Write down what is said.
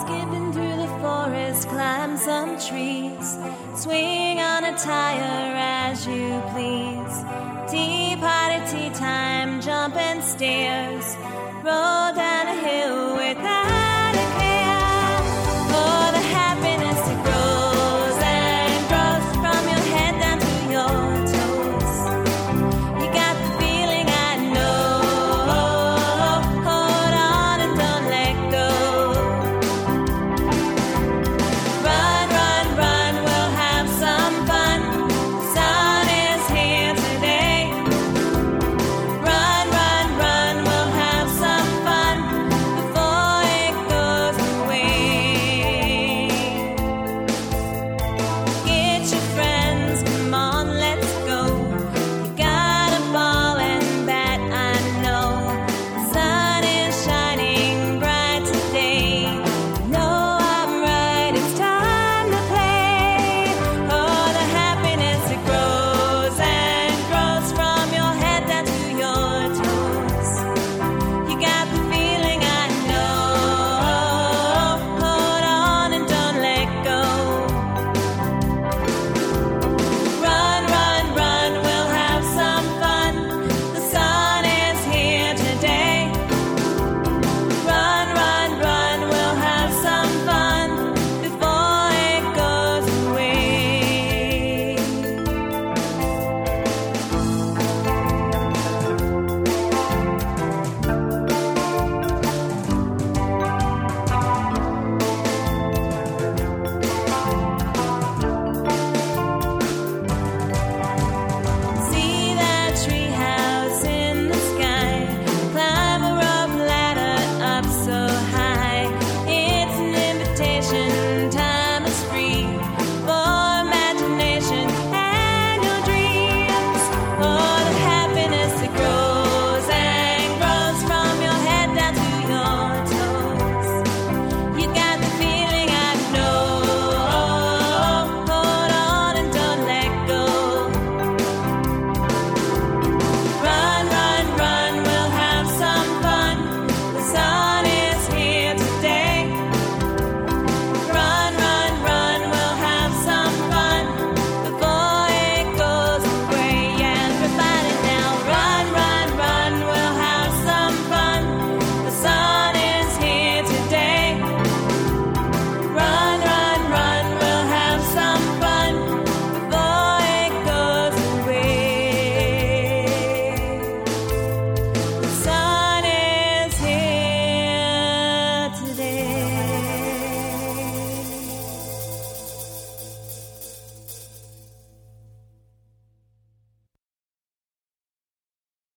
Skipping through the forest, climb some trees. Swing on a tire as you please. Tea party, tea time, jumping stairs. Roll down.